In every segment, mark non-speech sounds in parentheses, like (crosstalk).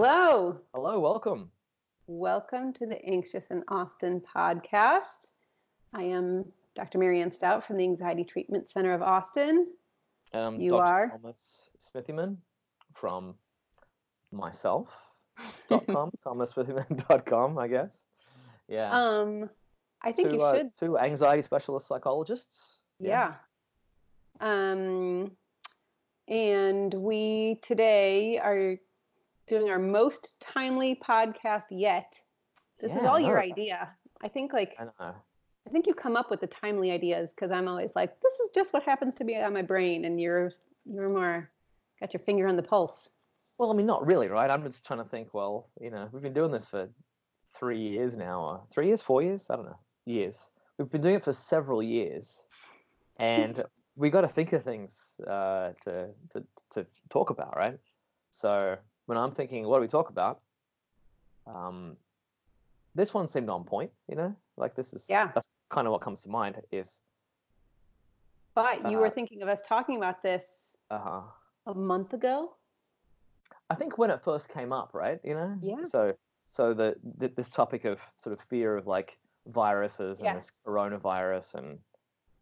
Hello. Hello, welcome. Welcome to the Anxious in Austin podcast. I am Dr. Marianne Stout from the Anxiety Treatment Center of Austin. Um, You Dr. are? Thomas Smithyman from myself.com, (laughs) thomassmithyman.com, I guess. Yeah. Um, I think two, you uh, should. two anxiety specialist psychologists. Yeah. Um, and we today are doing our most timely podcast yet. This is all your idea. I think like I know. I think you come up with the timely ideas because I'm always like, this is just what happens to me on my brain, and you're you're more got your finger on the pulse. Well, I mean, not really, right? I'm just trying to think, well, you know, we've been doing this for three years now, or three years, four years? I don't know. Years. We've been doing it for several years. And (laughs) we got to think of things uh, to, to, to talk about, right? So when I'm thinking, what do we talk about? Um, this one seemed on point, you know? Like this is, Yeah. that's kind of what comes to mind is, But you were Uh, thinking of us talking about this uh, a month ago. I think when it first came up, right? You know. Yeah. So so the, the this topic of sort of fear of like viruses and this coronavirus and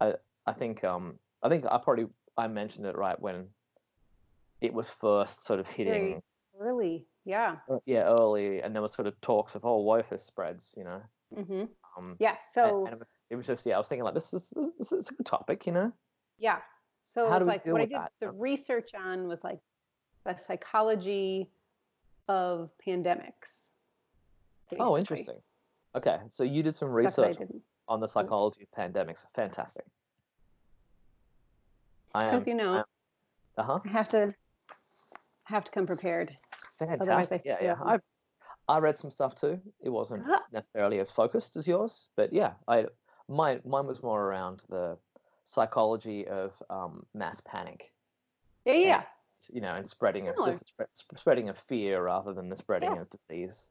I I think um I think I probably I mentioned it right when it was first sort of hitting Early, yeah. uh, yeah early and there was sort of talks of oh this spreads you know hmm um Yeah. So and it was- it was just yeah I was thinking like this is this is a good topic you know yeah. So How it was like what I did that? the research on was like the psychology of pandemics. oh interesting okay so you did some That's what I research on the psychology of pandemics fantastic I am you know, uh huh I have to I have to come prepared. Fantastic. Yeah, yeah. I I read some stuff too. It wasn't Ah. necessarily as focused as yours, but yeah, I mine mine was more around the psychology of um, mass panic. Yeah, yeah. and, You know, and spreading of just sp- spreading of fear rather than the spreading Yes. of disease.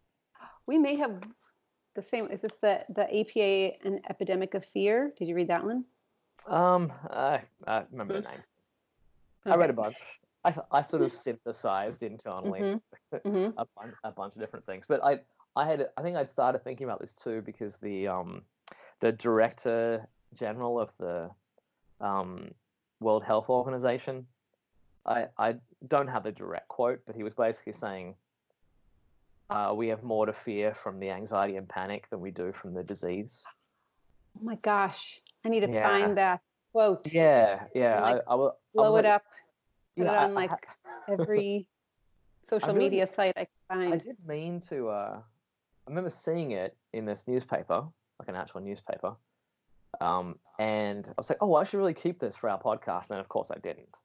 We may have the same. Is this the the APA an epidemic of fear? Did you read that one? Um, I I remember the names. I read a bunch. I I sort of (laughs) synthesized internally Mhm. hmm a, bun- a bunch of different things. But I I had I think I'd started thinking about this too because the um the director general of the um World Health Organization I I don't have the direct quote, but he was basically saying uh, we have more to fear from the anxiety and panic than we do from the disease. Oh my gosh, I need to Yeah. find that quote. Yeah, yeah. like, I, I, I blow it like- up, put yeah, it on I like every (laughs) social really- media site I can I did mean to. Uh, I remember seeing it in this newspaper, like an actual newspaper, um, and I was like, "Oh, I should really keep this for our podcast." And of course, I didn't.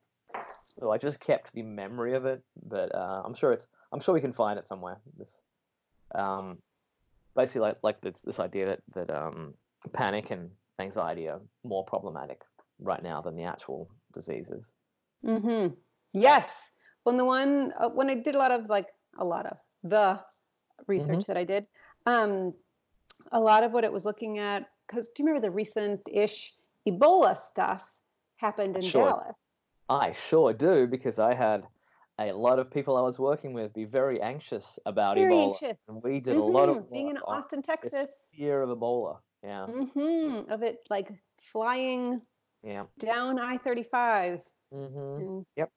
So I just kept the memory of it, but uh, I'm sure it's. I'm sure we can find it somewhere. This, um, basically, like like this, this idea that that um, panic and anxiety are more problematic right now than the actual diseases. Mm-hmm. Yes. When the one uh, when I did a lot of like a lot of the research Mhm. that I did, um, a lot of what it was looking at because do you remember the recent-ish Ebola stuff happened in Sure. Dallas? I sure do because I had a lot of people I was working with be very anxious about Very Ebola, anxious. and we did a lot of Mhm. being in Austin, Texas. fear of Ebola. Yeah, Mm-hmm. Of it like flying yeah. down I-35 hmm and Yep.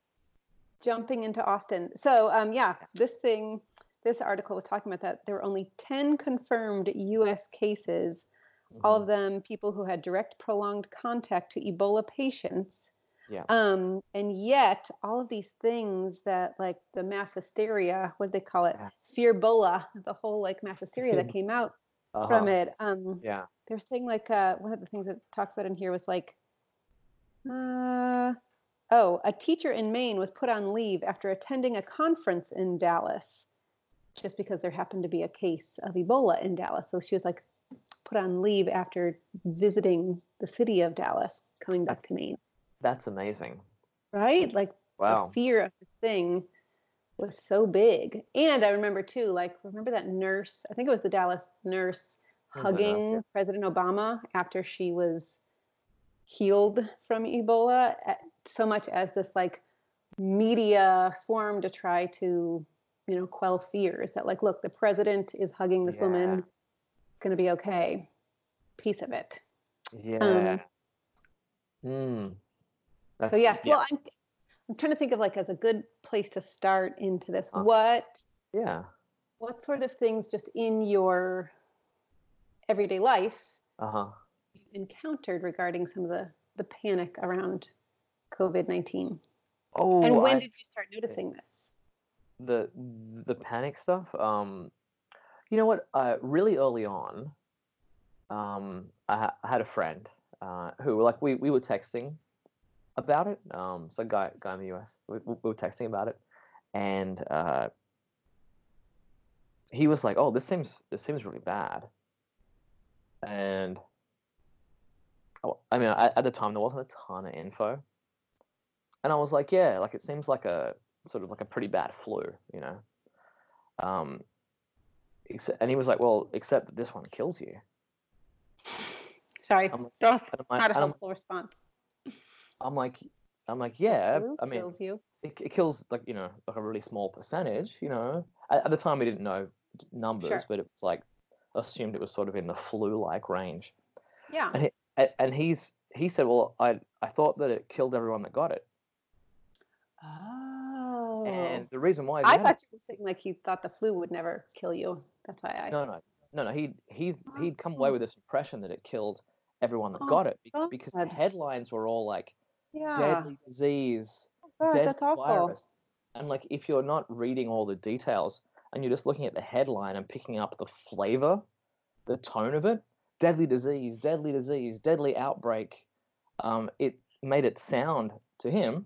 jumping into Austin. So um, yeah, this thing, this article was talking about that there were only 10 confirmed U.S. cases, all Mm-hmm. of them people who had direct prolonged contact to Ebola patients. Yeah. Um, and yet all of these things that like the mass hysteria, what do they call it? Yeah. Fear Bola, the whole like mass hysteria that (laughs) came out from Uh-huh. it. Um, Yeah. they're saying like uh, one of the things that talks about in here was like uh, oh a teacher in maine was put on leave after attending a conference in dallas just because there happened to be a case of ebola in dallas so she was like put on leave after visiting the city of dallas coming back to maine That's amazing. right like Wow. the fear of the thing was so big and i remember too like remember that nurse i think it was the dallas nurse Mhm, hugging. President Obama after she was healed from Ebola, eh, so much as this like media swarm to try to you know, quell fears that like, look, the president is hugging this Yeah. woman, it's gonna be okay. Piece of it. Yeah. mm. so yes, yeah. well, I'm I'm trying to think of like as a good place to start into this. Uh. What yeah. what sort of things just in your everyday life Uh huh. you encountered regarding some of the the panic around COVID nineteen, Oh, and when I- did you start noticing this? the the panic stuff um you know what uh really early on um i, ha- I had a friend uh who like we we were texting about it um so guy guy in the us we, we were texting about it and uh he was like oh this seems this seems really bad and i mean at, at the time there wasn't a ton of info and i was like yeah like it seems like a sort of like a pretty bad flu, you know. Um, except, and he was like, "Well, except that this one kills you." Sorry, I'm- I'm like, not a and I'm, helpful response. I'm like, I'm like, yeah. I mean, kills you. it, it kills like you know like a really small percentage, you know. At, at the time, we didn't know numbers, Sure. but it was like assumed it was sort of in the flu-like range. Yeah. And he, a- and he's he said, "Well, I I thought that it killed everyone that got it, Oh. and the reason why is I a thought you were saying like he thought the flu would never kill you. That's why I. No, no, no, no. He he oh. he'd come away Oh. with this impression that it killed everyone that Oh, got it be- because the headlines were all like yeah. deadly disease, Oh, God, deadly awful. virus, and like if you're not reading all the details and you're just looking at the headline and picking up the flavor, the tone of it, deadly disease, deadly disease, deadly outbreak, um, it made it sound to him,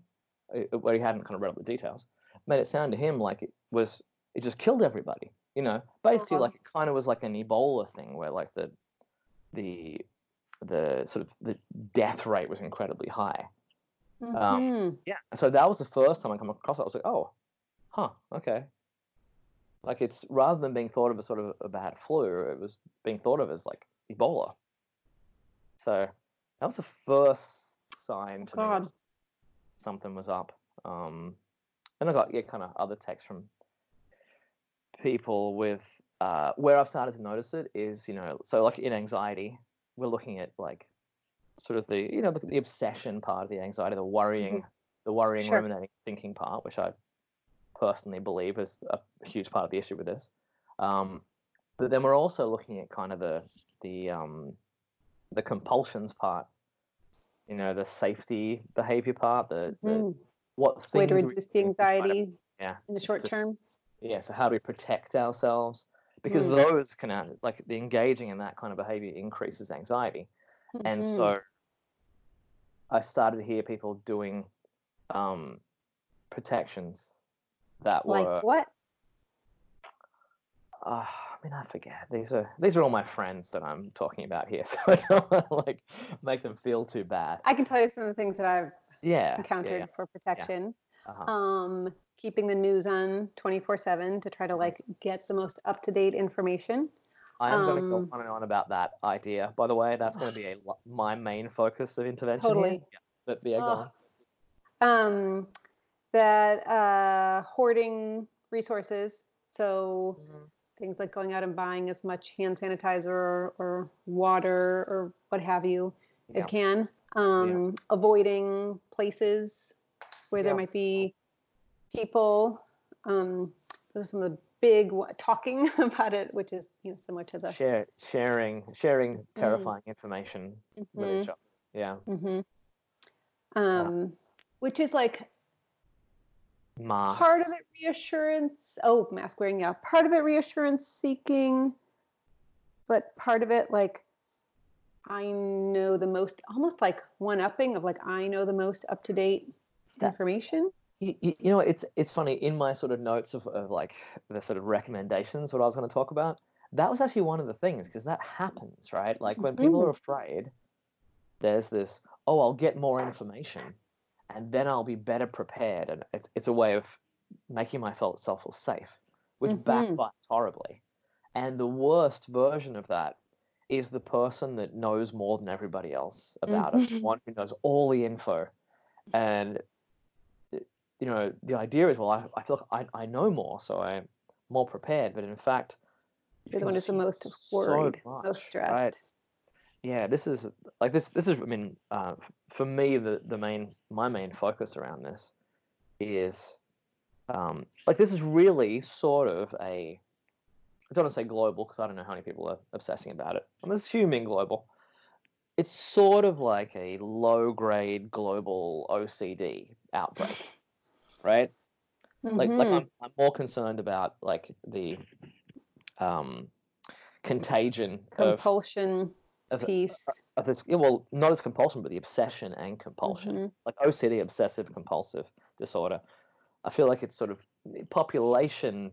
uh, where he hadn't kind of read all the details, made it sound to him like it was it just killed everybody. You know, basically Uh-huh. like it kind of was like an Ebola thing where like the the the sort of the death rate was incredibly high. Mhm. Yeah. And so that was the first time I come across it. I was like, oh, huh, okay. Like it's rather than being thought of as sort of a bad flu, it was being thought of as like Ebola. So that was the first sign to me God. that something was up. Um, and I got yeah, kind of other texts from people with uh, where I've started to notice it is you know so like in anxiety we're looking at like sort of the you know the, the obsession part of the anxiety, the worrying, the worrying, Sure. ruminating, thinking part, which I personally believe is a huge part of the issue with this. Um, but then we're also looking at kind of the the um, the compulsions part, you know, the safety behavior part, the, the Mhm. what things Way to reduce the do to anxiety yeah in the short term. yeah so how do we protect ourselves because Mm. those can uh, like the engaging in that kind of behavior increases anxiety and Mhm. so i started to hear people doing um protections that were like what? Uh, i mean i forget these are these are all my friends that i'm talking about here (laughs) so i don't want to like make them feel too bad I can tell you some of the things that I've yeah yeah, encountered yeah. for protection. Uh-huh. Um, keeping the news on 24/7 to try to like get the most up-to-date information. I am going to um, go on and on about that idea. By the way, that's going to be a, my main focus of intervention. Totally. Yeah, but yeah, on. Um, that uh, hoarding resources. So things like going out and buying as much hand sanitizer or, or water or what have you as can. Um, Avoiding places where there might be people. Um, those are some of the big talking (laughs) about it, which is you know similar to the. Share, sharing, sharing terrifying information with Mhm, each other. Yeah, mhm. Um, which is like masks. part of it reassurance oh mask wearing yeah part of it reassurance seeking but part of it like i know the most almost like one upping of like i know the most up to date information You, you, know, it's it's funny in my sort of notes of, of like the sort of recommendations. What I was going to talk about. That was actually one of the things because that happens, right? Like when people mm-hmm. are afraid, there's this. Oh, I'll get more information, and then I'll be better prepared, and it's it's a way of making myself feel safe, which Mhm. backfires horribly. And the worst version of that is the person that knows more than everybody else about it, the Mhm. one who knows all the info, and you know, the idea is, well, I, I feel like I, I know more, so I'm more prepared. But in fact, You're the one who's the most so worried, much, most stressed. right? Yeah this is like this this is i mean uh, for me the the main my main focus around this is um like this is really sort of a i don't want to say global because i don't know how many people are obsessing about it. I'm assuming global. It's sort of like a low grade global ocd outbreak right? Like like Mhm. I'm, I'm more concerned about like the um contagion compulsion. of- piece. of this well not as compulsion but the obsession and compulsion Mhm. like ocd obsessive compulsive disorder i feel like it's sort of population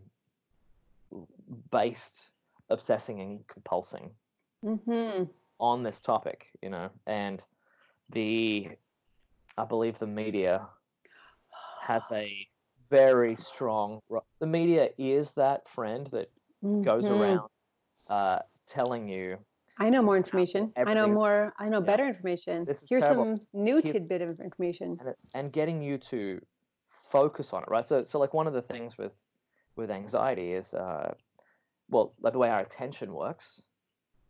based obsessing and compulsing Mhm. on this topic you know and the i believe the media has a very strong the media is that friend that goes Mhm. around uh, telling you I know more information. I know more. I know yeah. better information. This is Here's terrible. some new Here- tidbit of information. and, it, and getting you to focus on it right so so like one of the things with with anxiety is uh well like the way our attention works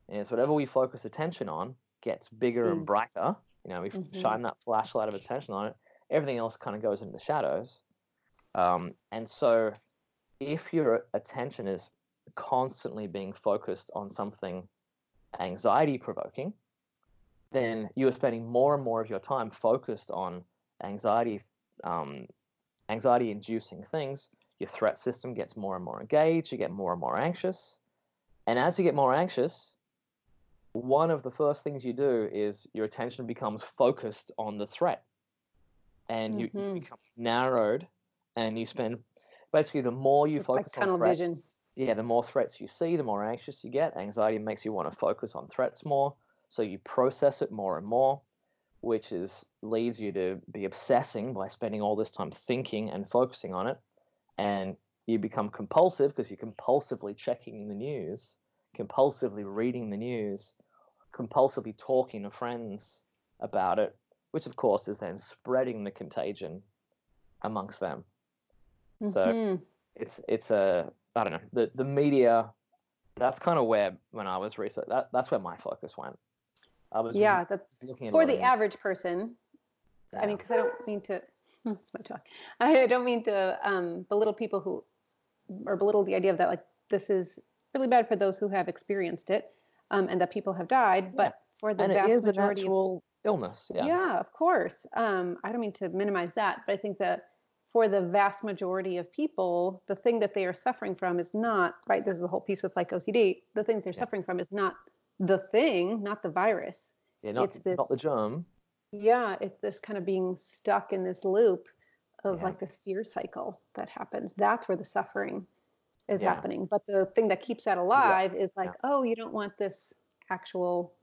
is whatever we focus attention on gets bigger Mm. and brighter you know we f Mhm. shine that flashlight of attention on it everything else kind of goes into the shadows um and so if your attention is constantly being focused on something anxiety provoking then you are spending more and more of your time focused on anxiety um, anxiety inducing things your threat system gets more and more engaged you get more and more anxious and as you get more anxious one of the first things you do is your attention becomes focused on the threat and you, you Mhm. become narrowed and you spend basically the more you It's like focus on tunnel threat, vision. Yeah, the more threats you see, the more anxious you get. Anxiety makes you want to focus on threats more, so you process it more and more, which is leads you to be obsessing by spending all this time thinking and focusing on it, and you become compulsive because you're compulsively checking the news, compulsively reading the news, compulsively talking to friends about it, which of course is then spreading the contagion amongst them. So Mhm. it's it's a I don't know the the media. That's kind of where when I was research that that's where my focus went. I was yeah, that's looking for the average person. I mean, because I don't mean to. (laughs) That's my talk. I don't mean to um, belittle people who, or belittle the idea of that. Like this is really bad for those who have experienced it, um, and that people have died. But for the and it vast is an majority of actual illness. Yeah. Yeah, of course. Um, I don't mean to minimize that, but I think that for the vast majority of people, the thing that they are suffering from is not, right? This is the whole piece with like OCD. The thing they're Yeah. suffering from is not the thing, not the virus. Yeah, not it's this- not the germ. Yeah, it's this kind of being stuck in this loop of Yeah. like this fear cycle that happens. That's where the suffering is Yeah. happening. But the thing that keeps that alive is like, oh, you don't want this actual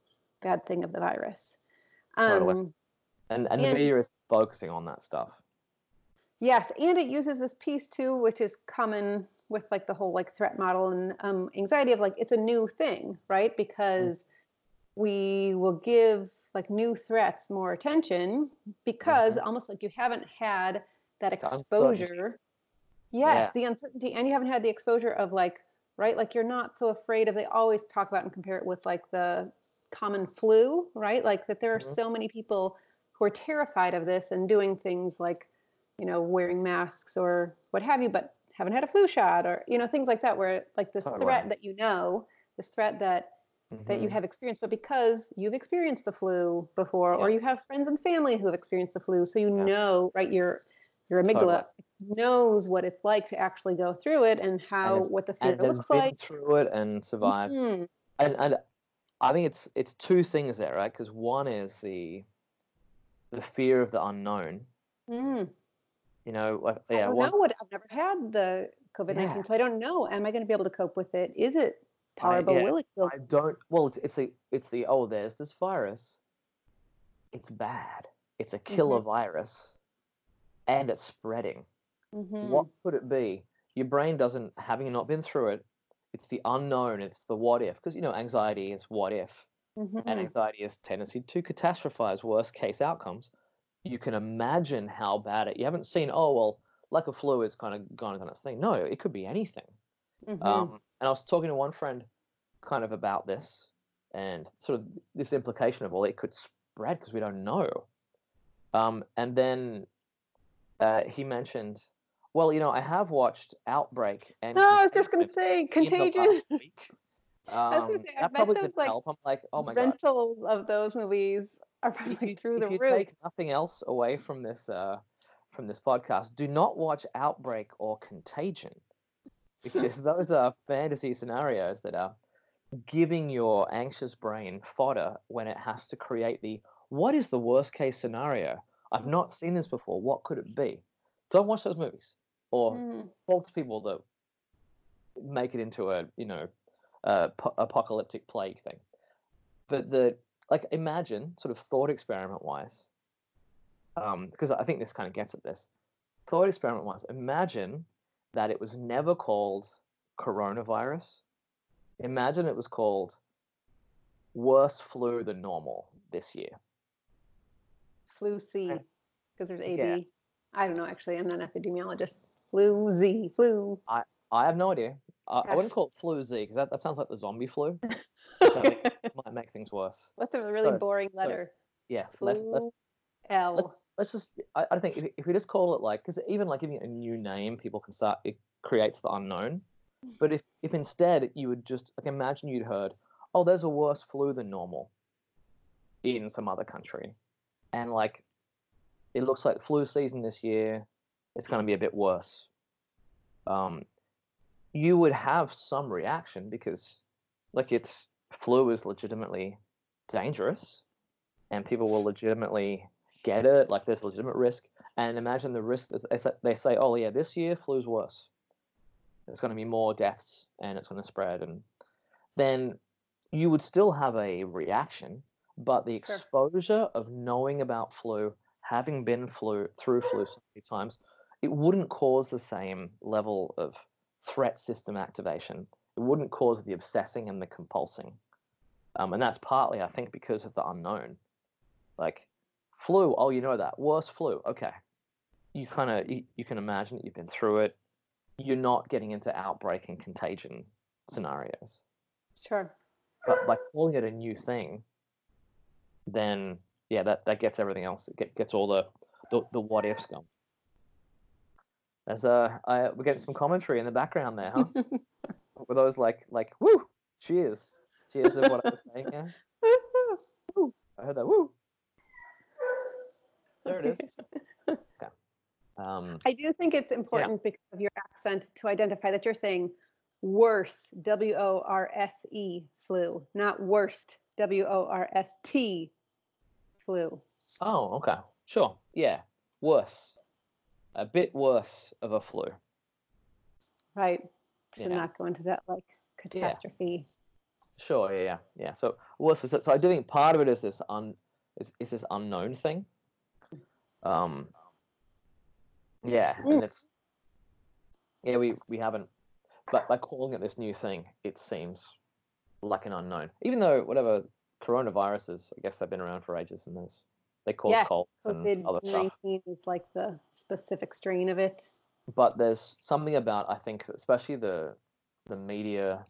bad thing of the virus. Totally. Um, And and the And- media is focusing on that stuff. Yes, and it uses this piece too, which is common with like the whole like threat model and um, anxiety of like it's a new thing, right? Because we will give like new threats more attention because almost like you haven't had that exposure. Yes, the uncertainty, and you haven't had the exposure of like right, like you're not so afraid of. They always talk about and compare it with like the common flu, right? Like that there are Mhm. so many people who are terrified of this and doing things like you know, wearing masks or what have you, but haven't had a flu shot or, you know, things like that, where like this Totally. threat that you know, this threat that that you Mhm. have experienced, but because you've experienced the flu before, or you have friends and family who have experienced the flu, so you Yeah. know, right, your your amygdala knows what it's like to actually go through it and how it's- what the fear and looks like. through it and survived. Mhm. and and I think it's it's two things there, right? Because one is the the fear of the unknown. Mm. You know, like I don't know what I've never had the COVID nineteen, Yeah. so I don't know. Am I going to be able to cope with it? Is it I- tolerable? yeah, Will it kill I don't. Well, it's it's the it's the oh, there's this virus. It's bad. It's a killer Mm-hmm. virus, and it's spreading. Mhm. What could it be? Your brain doesn't, having not been through it. It's the unknown. It's the what if. Because you know, anxiety is what if, Mhm. and anxiety is tendency to catastrophize worst case outcomes. You can imagine how bad it. You haven't seen. Oh well, like a flu is kind of gone on its thing. No, it could be anything. Mhm. Um, and I was talking to one friend kind of about this and sort of this implication of, well, it could spread because we don't know. Um, and then uh, he mentioned, well, you know, I have watched Outbreak and no, I was just gonna say Contagion in the Contagion. last (laughs) week. I was gonna Um, say, I that probably those, didn't like, help. I'm like, oh my god. Rentals of those movies are If probably you, through if the you roof. take nothing else away from this uh, from this podcast, do not watch Outbreak or Contagion because (laughs) those are fantasy scenarios that are giving your anxious brain fodder when it has to create the what is the worst case scenario? I've not seen this before. What could it be? Don't watch those movies or Mhm. talk to people that make it into a you know uh, po- apocalyptic plague thing. But the like imagine sort of thought experiment wise, um, because I think this kind of gets at this. Thought experiment wise, imagine that it was never called coronavirus. Imagine it was called worse flu than normal this year. Flu C, because there's A Yeah. B. I don't know. Actually, I'm not an epidemiologist. Flu Z, flu. I have no idea. I, I wouldn't call it flu Z because that, that sounds like the zombie flu. (laughs) I think- (laughs) Might make things worse. What's a really So- boring letter? Yeah, Flu let's, let's L. let's just I, I think if, if we just call it like because even like giving it a new name people can start it creates the unknown but if if instead you would just like imagine you'd heard oh there's a worse flu than normal in some other country and like it looks like flu season this year it's going to be a bit worse um you would have some reaction because like it's flu is legitimately dangerous and people will legitimately get it. Like there's legitimate risk. And imagine the risk that they say, oh yeah, this year flu's worse. There's going to be more deaths and it's going to spread. And then you would still have a reaction, but the Sure. exposure of knowing about flu, having been flu through flu so many times, it wouldn't cause the same level of threat system activation. It wouldn't cause the obsessing and the compulsing. Um, and that's partly, I think, because of the unknown. Like flu, oh, you know that worse flu. Okay, you kind of you, you can imagine that you've been through it. You're not getting into outbreak and contagion scenarios. Sure. But by calling it a new thing, then yeah, that, that gets everything else. It get, gets all the, the the what ifs going. There's uh, I, we're getting some commentary in the background there, huh? (laughs) Were those like like woo, cheers, cheers of what I was saying? Yeah, (laughs) I heard that woo. There it is. (laughs) Okay. Um, I do think it's important because of your accent to identify that you're saying worse, W O R S E flu, not worst, W O R S T flu. oh, okay, sure, yeah, worse, a bit worse of a flu. Right. To Yeah. not go into that like catastrophe. Sure, yeah, yeah, yeah. So worse for so, so I do think part of it is this un is, is this unknown thing. Um. Yeah, and it's yeah we we haven't, but by calling it this new thing, it seems like an unknown. Even though whatever coronaviruses, I guess they've been around for ages, and there's they cause Yeah, colds and other stuff. 19 is like the specific strain of it. but there's something about I think especially the the media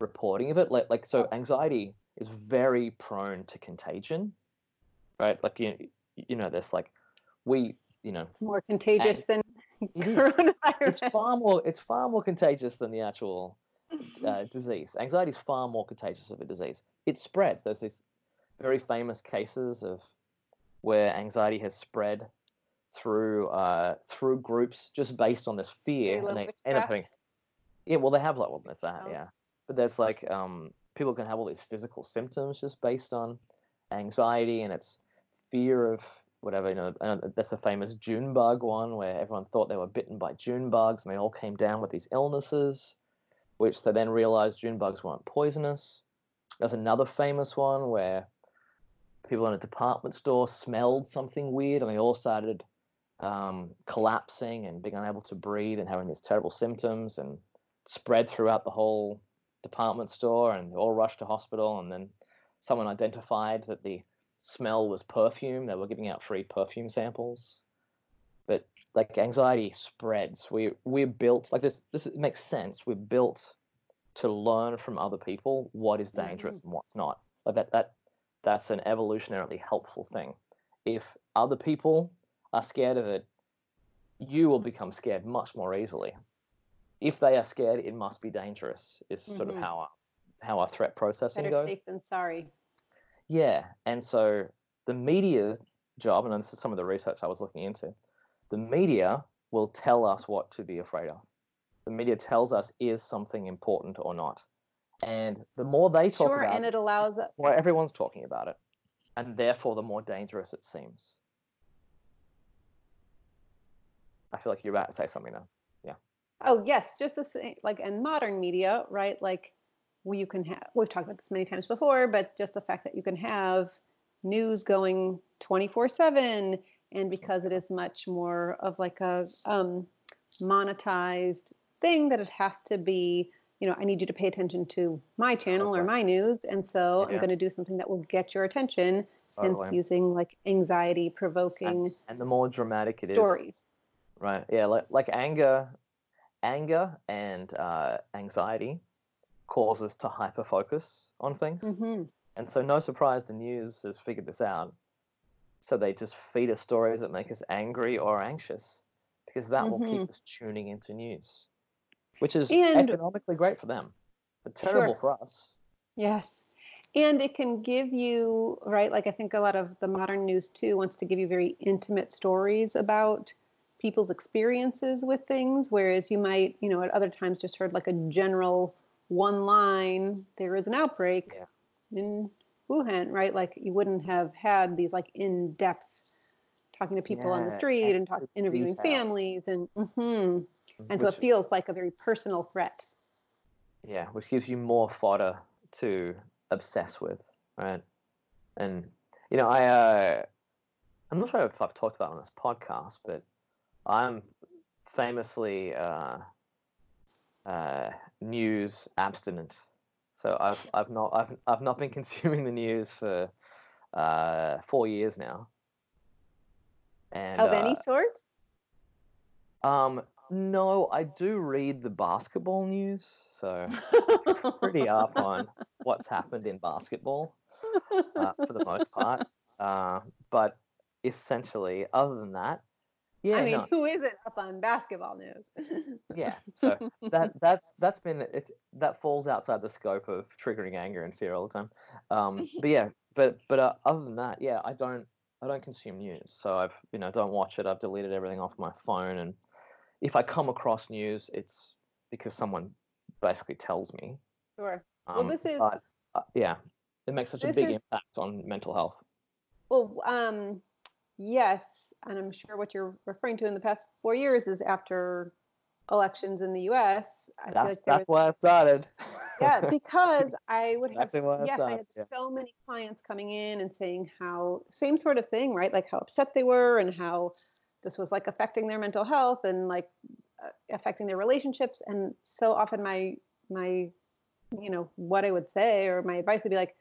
reporting of it like like so anxiety is very prone to contagion right? Like you you know this like we you know It's more contagious than coronavirus. it's far more it's far more contagious than the actual uh, (laughs) disease. Anxiety is far more contagious of a disease. It spreads. There's these very famous cases of where anxiety has spread through uh, through groups just based on this fear, love and they end up having. Yeah, well, they have like well, there's that, Oh. yeah. But there's like um, people can have all these physical symptoms just based on anxiety, and it's fear of whatever. You know, that's a famous June bug one where everyone thought they were bitten by June bugs, and they all came down with these illnesses, which they then realized June bugs weren't poisonous. There's another famous one where people in a department store smelled something weird, and they all started um, collapsing and being unable to breathe and having these terrible symptoms and spread throughout the whole department store and they all rushed to hospital and then someone identified that the smell was perfume they were giving out free perfume samples but like anxiety spreads. We we're built like this. This makes sense. We're built to learn from other people what is dangerous Mm-hmm. and what's not. Like that that that's an evolutionarily helpful thing. If other people are scared of it, you will become scared much more easily. If they are scared, it must be dangerous. Is sort of Mhm. how our, how our threat processing Better goes. safe than sorry. Yeah, and so the media job, and this is some of the research I was looking into, the media will tell us what to be afraid of. The media tells us is something important or not, and the more they talk Sure, about and it, it allows the more everyone's talking about it, and therefore the more dangerous it seems. I feel like you're about to say something now. Yeah. Oh yes, just the same like in modern media, right? Like we, you can have we've talked about this many times before, but just the fact that you can have news going 24/7 and because it is much more of like a um, monetized thing that it has to be, you know, I need you to pay attention to my channel or my news and so I'm going to do something that will get your attention, hence Totally. using like anxiety provoking And, and the more dramatic it is, stories. right? Yeah, like like anger, anger and uh, anxiety cause us to hyper focus on things, hmm and so no surprise the news has figured this out. So they just feed us stories that make us angry or anxious, because that will keep us tuning into news, which is And- economically great for them, but terrible for us. Yes. And it can give you, right? Like I think a lot of the modern news too wants to give you very intimate stories about people's experiences with things, whereas you might, you know, at other times just heard like a general one line, there is an outbreak Yeah. in Wuhan, right? Like you wouldn't have had these like in depth talking to people on the street and talk, interviewing details. families and mhm. And so which- it feels like a very personal threat. Yeah, which gives you more fodder to obsess with, right? And you know, I uh, I'm not sure if I've talked about it on this podcast, but I'm famously uh, uh, news abstinent. So I've I've not I've I've not been (laughs) consuming the news for uh, four years now. And of uh, any sort? um, no, I do read the basketball news, so pretty up on what's happened in basketball uh, for the most part. Uh, but essentially, other than that, yeah, I mean, no, who isn't up on basketball news? yeah. So (laughs) that that's that's been it. That falls outside the scope of triggering anger and fear all the time. Um, (laughs) but yeah, but but uh, other than that, yeah, I don't I don't consume news. So I've you know don't watch it. I've deleted everything off my phone, and if I come across news, it's because someone basically tells me. Sure. Um, this is- but, uh, yeah, it makes such a big is- impact on mental health. Well, um, yes, and I'm sure what you're referring to in the past four years is after elections in the U.S. I That's like that's was, why I started. yeah, (laughs) because I would have, I yes, I started, had yeah. so many clients coming in and saying how same sort of thing, right? Like how upset they were and how this was like affecting their mental health and like uh, affecting their relationships. And so often my my, you know, what I would say or my advice would be like,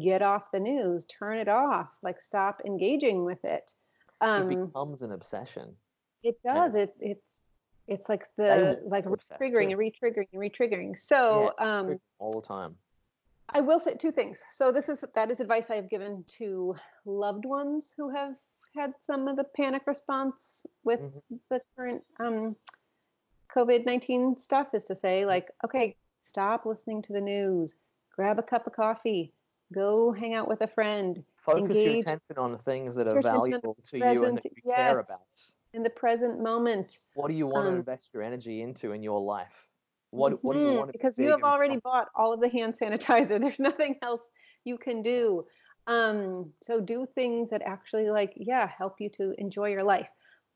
get off the news, turn it off, like stop engaging with it. it Um, becomes an obsession. it does. it's- It it's it's like the like triggering and re-triggering and re-triggering. So um, all the time. I will say two things. So this is that is advice I have given to loved ones who have had some of the panic response with Mhm. the current um, COVID nineteen stuff. Is to say like, okay, stop listening to the news. Grab a cup of coffee. Go hang out with a friend Focus your attention on things that are your attention on the valuable to you and that you care about. in the present moment. What do you want to Um, invest your energy into in your life? What What do you Mhm, want to because you have already bought all of the hand sanitizer. (laughs) There's nothing else you can do. Um, so do things that actually like, yeah, help you to enjoy your life.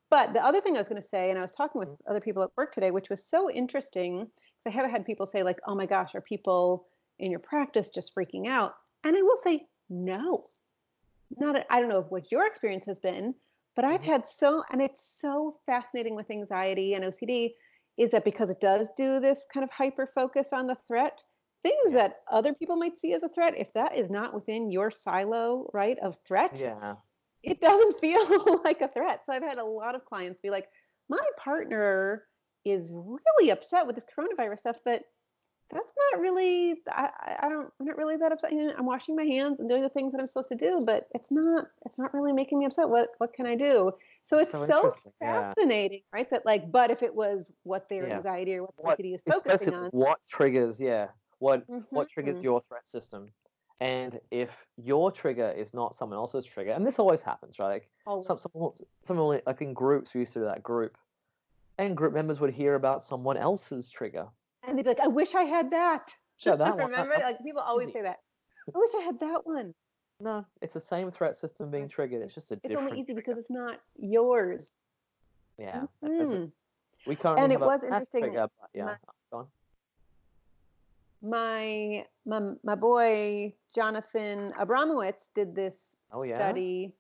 But the other thing I was going to say, and I was talking with other people at work today, which was so interesting, because I have had people say like, "Oh my gosh, are people in your practice just freaking out?" And I will say, no, not. I don't know what your experience has been, but I've Mhm. had so, and it's so fascinating with anxiety and OCD is that because it does do this kind of hyper focus on the threat, things Yeah. that other people might see as a threat, if that is not within your silo, right, of threat, Yeah. it doesn't (laughs) feel like a threat. So I've had a lot of clients be like, my partner is really upset with this coronavirus stuff, but that's not really I, I don't I'm not really that upset. I'm washing my hands and doing the things that I'm supposed to do, but it's not it's not really making me upset. What what can I do? So it's So so, interesting, yeah. fascinating, right? That like, but if it was what their Yeah. anxiety or what their What- OCD is focusing on. what triggers, yeah, what what triggers Mhm. your threat system, and if your trigger is not someone else's trigger, and this always happens, right? Like Always. some someone, someone like in groups, we used to do that group, and group members would hear about someone else's trigger. and they'd be like, I wish I had that. Sure, that (laughs) one. Remember? Like people always easy. say that. I wish I had that one. no, it's the same threat system being triggered. It's just a It's different. only easy trigger. because it's not yours. yeah, Mhm. we currently And it was interesting, Trigger, but yeah, my- go on. My my my boy Jonathan Abramowitz did this Oh, yeah? study.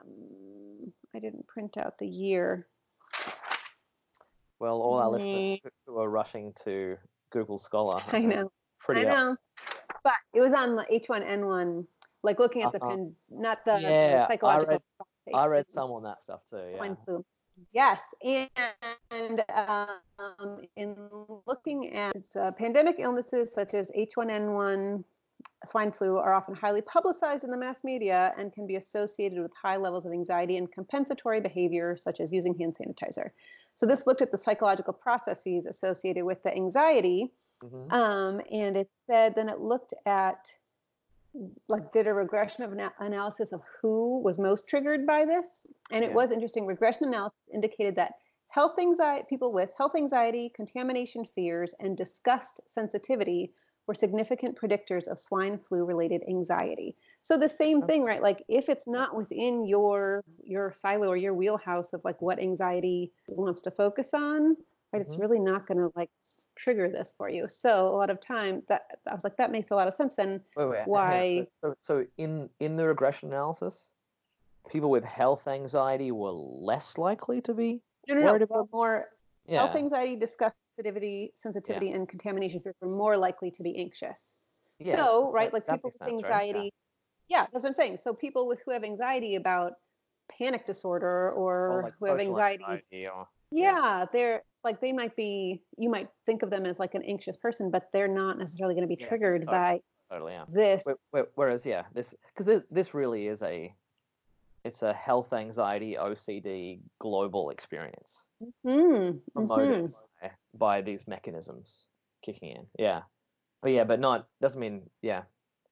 Um, I didn't print out the year. Well, all our listeners who- are rushing to Google Scholar. I know, Pretty I know, but it was on the H1N1, like looking at the Uh-huh. pen, not the, the Yeah, I psychological. read- I read some on that stuff too. Yeah. Yes, and um, in looking at uh, pandemic illnesses such as H1N1, swine flu are often highly publicized in the mass media and can be associated with high levels of anxiety and compensatory behavior, such as using hand sanitizer. So this looked at the psychological processes associated with the anxiety, Mhm. um, and it said then it looked at like did a regression of ana- analysis of who was most triggered by this and it Yeah. was interesting regression analysis indicated that health anxiety people with health anxiety contamination fears and disgust sensitivity were significant predictors of swine flu related anxiety so the same thing right like if it's not within your your silo or your wheelhouse of like what anxiety wants to focus on right it's Mhm. really not going to like trigger this for you so a lot of time that i was like that makes a lot of sense and Wait, wait, why- So, so in in the regression analysis, people with health anxiety were less likely to be. no no no Worried we're about- more Yeah. health anxiety disgust sensitivity sensitivity and contamination fear were more likely to be anxious yeah, so right that- like that people with sense, right? Yeah. anxiety yeah. that's what i'm saying so people with who have anxiety about panic disorder or, Or like who have social anxiety or yeah, they're like they might be you might think of them as like an anxious person but they're not necessarily going to be Yeah, triggered totally. by totally yeah. this Whe- whe- Whereas yeah, this because this, this really is a it's a health anxiety OCD global experience Mhm, promoted mhm. by, by these mechanisms kicking in. Yeah, but yeah, but not doesn't mean yeah.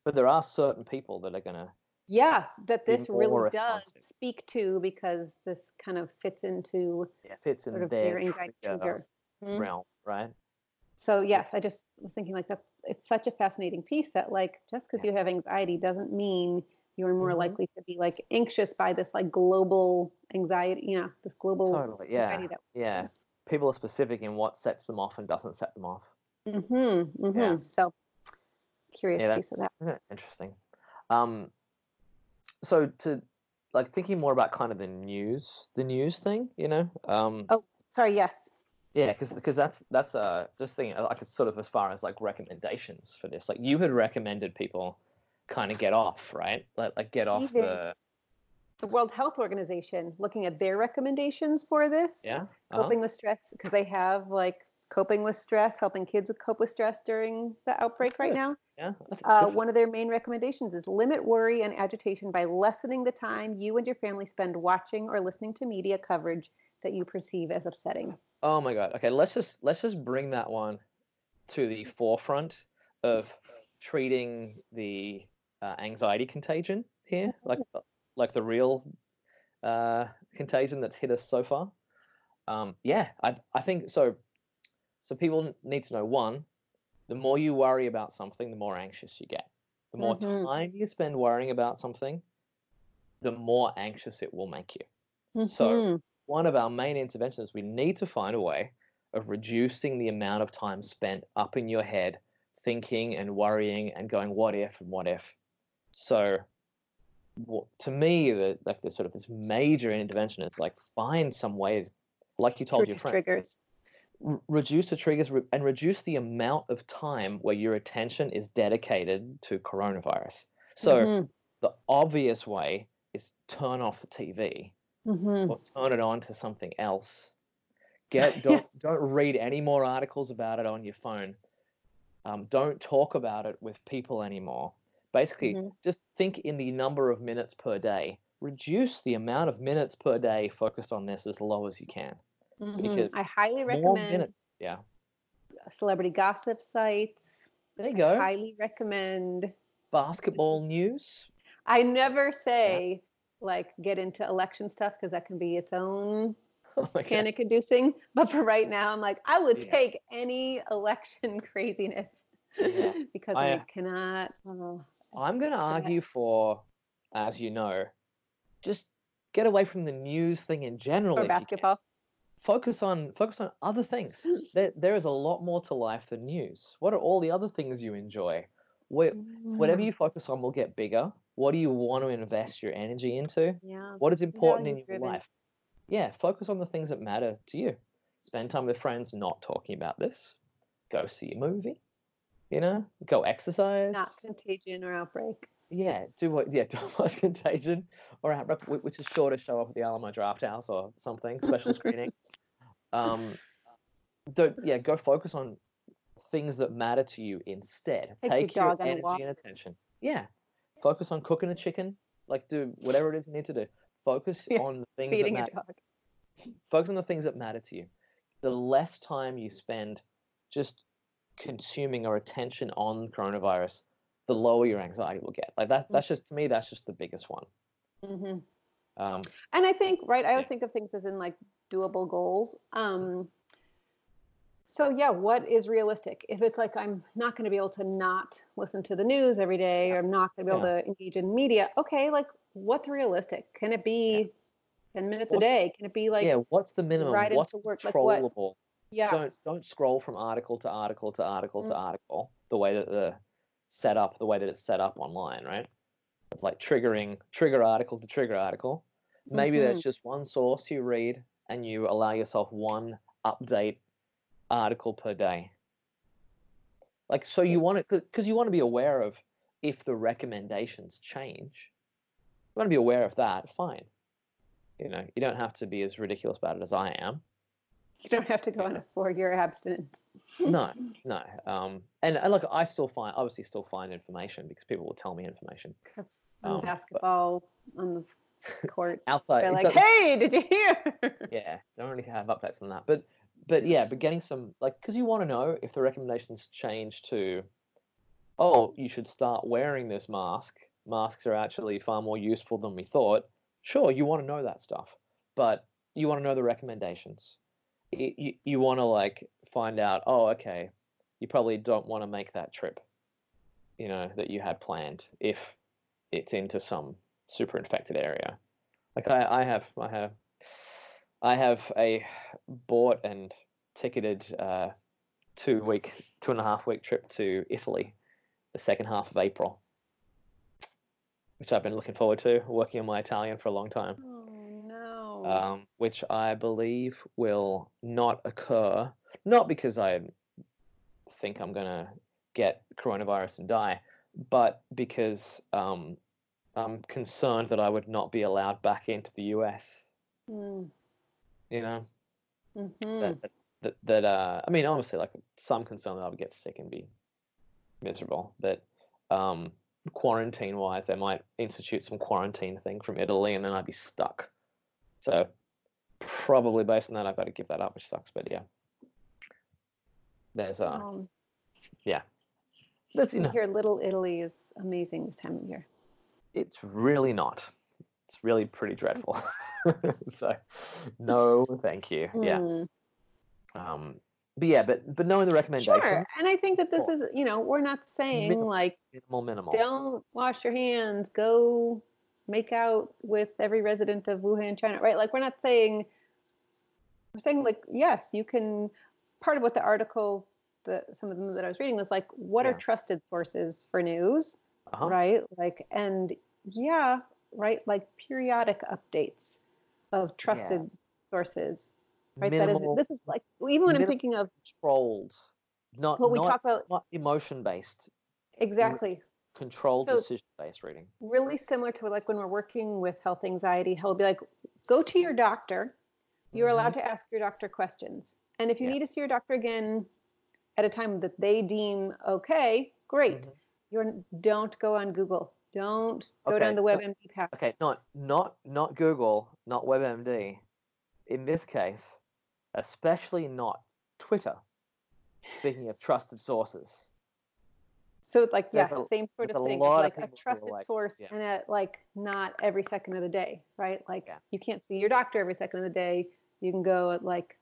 But there are certain people that are gonna Yes, that this really does speak to because this kind of fits into yeah, fits in sort of their anxiety trigger. Mhm. realm, right? So yes, I just was thinking like that. It's such a fascinating piece that like just because Yeah. you have anxiety doesn't mean you're more Mhm. likely to be like anxious by this like global anxiety. Yeah, this global Totally, yeah, yeah. People are specific in what sets them off and doesn't set them off. Mm-hmm, mm-hmm. Yeah. So curious Yeah, piece of that. (laughs) Interesting. Um, so to like thinking more about kind of the news, the news thing, you know, um, Oh. Sorry. Yes. yeah, because because that's that's uh just thinking like it's sort of as far as like recommendations for this. Like you had recommended people kind of get off, right? Like like get off Even- the The World Health Organization looking at their recommendations for this. yeah. uh-huh, coping with stress because they have like coping with stress, helping kids cope with stress during the outbreak right now. Yeah. Uh, one of their main recommendations is limit worry and agitation by lessening the time you and your family spend watching or listening to media coverage that you perceive as upsetting. Oh my god. Okay, let's just let's just bring that one to the forefront of treating the uh, anxiety contagion here, like the- like the real uh, contagion that's hit us so far. Um, yeah, I I think so. So people need to know one, the more you worry about something, the more anxious you get. The more Mhm. time you spend worrying about something, the more anxious it will make you So- Mhm. one of our main interventions we need to find a way of reducing the amount of time spent up in your head thinking and worrying and going what if and what if so to me the, like this sort of this major intervention is like find some way like you told your Reduce friend triggers. R- reduce the triggers re- and reduce the amount of time where your attention is dedicated to coronavirus so Mhm. the obvious way is turn off the tv Mhm. or turn it on to something else. Get (laughs) don't don't read any more articles about it on your phone. Um, don't talk about it with people anymore. Basically, Mhm. just think in the number of minutes per day. Reduce the amount of minutes per day focused on this as low as you can. Mhm. Because I highly recommend. Yeah. celebrity gossip sites. There you go. Highly recommend. Basketball news. I never say like get into election stuff because that can be its own (laughs) Oh my God. panic inducing. But for right now, I'm like, I would Yeah. take any election (laughs) craziness Yeah. (laughs) because I- I, cannot. oh, I'm going to argue for, as you know, just get away from the news thing in general. or if you basketball. Focus on focus on other things. (gasps) There, there is a lot more to life than news. What are all the other things you enjoy? Where, whatever you focus on will get bigger. What do you want to invest your energy into? Yeah. What is important in your Value-driven. life? Yeah, focus on the things that matter to you. Spend time with friends not talking about this. Go see a movie. You know, go exercise. Not contagion or outbreak. Yeah, do what? Yeah, (laughs) don't watch Contagion or Outbreak, which is sure to show up at the Alamo Drafthouse or something special screening. Um, don't yeah, go focus on things that matter to you instead. Take your Take your dog on energy walk. and attention. Yeah, focus on cooking a chicken. Like do whatever it is you need to do. Focus (laughs) Yeah, on the things that Feeding matter a dog. focus on the things that matter to you. The less time you spend just consuming or attention on coronavirus, the lower your anxiety will get. Like Mm. that. That's just to me. That's just the biggest one. hmm Um, And I think, right, I always Yeah. think of things as in like doable goals. Um, so yeah, what is realistic? If it's like I'm not going to be able to not listen to the news every day, or I'm not going to be able to engage in media, okay, like what's realistic? Can it be 10 minutes a day? Can it be like, yeah. What's the minimum? What's into work, like what- yeah, Don't don't scroll from article to article to article to Mm. article. The way that the set up, the way that it's set up online, right? It's like triggering trigger article to trigger article. Maybe Mhm. that's just one source you read and you allow yourself one update article per day. Like, so you want it because you want to be aware of if the recommendations change. You want to be aware of that, fine. You know, you don't have to be as ridiculous about it as I am. you don't have to go on a four year abstinence. No, no. Um, and, and look, I still find, obviously, still find information because people will tell me information. 'Cause on Um, but- basketball on the court, Outside, they're like, hey, did you hear? (laughs) yeah, I don't really have updates on that. But but yeah, but getting some like because you want to know if the recommendations change to, oh, you should start wearing this mask. Masks are actually far more useful than we thought. Sure, you want to know that stuff, but you want to know the recommendations. You you, want to like find out. Oh, okay, you probably don't want to make that trip. You know that you had planned if it's into some super infected area. Like I, I have I have I have a bought and ticketed uh, two week, two and a half week trip to Italy, the second half of April, which I've been looking forward to. Working on my Italian for a long time. Um, which I believe will not occur. Not because I think I'm gonna get coronavirus and die, but because um, I'm concerned that I would not be allowed back into the US. Mm, You know. mhm. that, that, that, that uh, I mean, obviously, like some concern that I would get sick and be miserable. But um, quarantine wise, they might institute some quarantine thing from Italy, and then I'd be stuck. So probably based on that, I've got to give that up, which sucks. But yeah, there's uh, Um, you I know, hear Little Italy is amazing this time of year. it's really not. It's really pretty dreadful. (laughs) so no, thank you. Yeah. Mm, Um, but yeah, but but knowing the recommendation, Sure. And I think that this is, you know, we're not saying Minimal. like minimal, minimal. don't wash your hands, go make out with every resident of Wuhan, China, right? Like we're not saying we're saying like yes, you can part of what the article the some of them that I was reading was like what are trusted sources for news, Uh-huh. right? Like and yeah, right, like periodic updates of trusted sources. Right? Minimal, that is this is like even when I'm thinking of controlled, not what we not, talk about not emotion based. exactly controlled So- decision-based reading. Really similar to like when we're working with health anxiety, he'll be like, go to your doctor. You're allowed to ask your doctor questions. And if you Mm-hmm. Yeah. need to see your doctor again at a time that they deem okay, great. Mhm. You're don't go on Google. Don't go down the WebMD path. Okay, not not not Google, not WebMD. In this case, especially not Twitter. Speaking of trusted sources. So it's like yeah, a- same sort of thing. Lot of like a people who are trusted like- source yeah. and at like not every second of the day, right? Like Yeah. you can't see your doctor every second of the day. You can go at like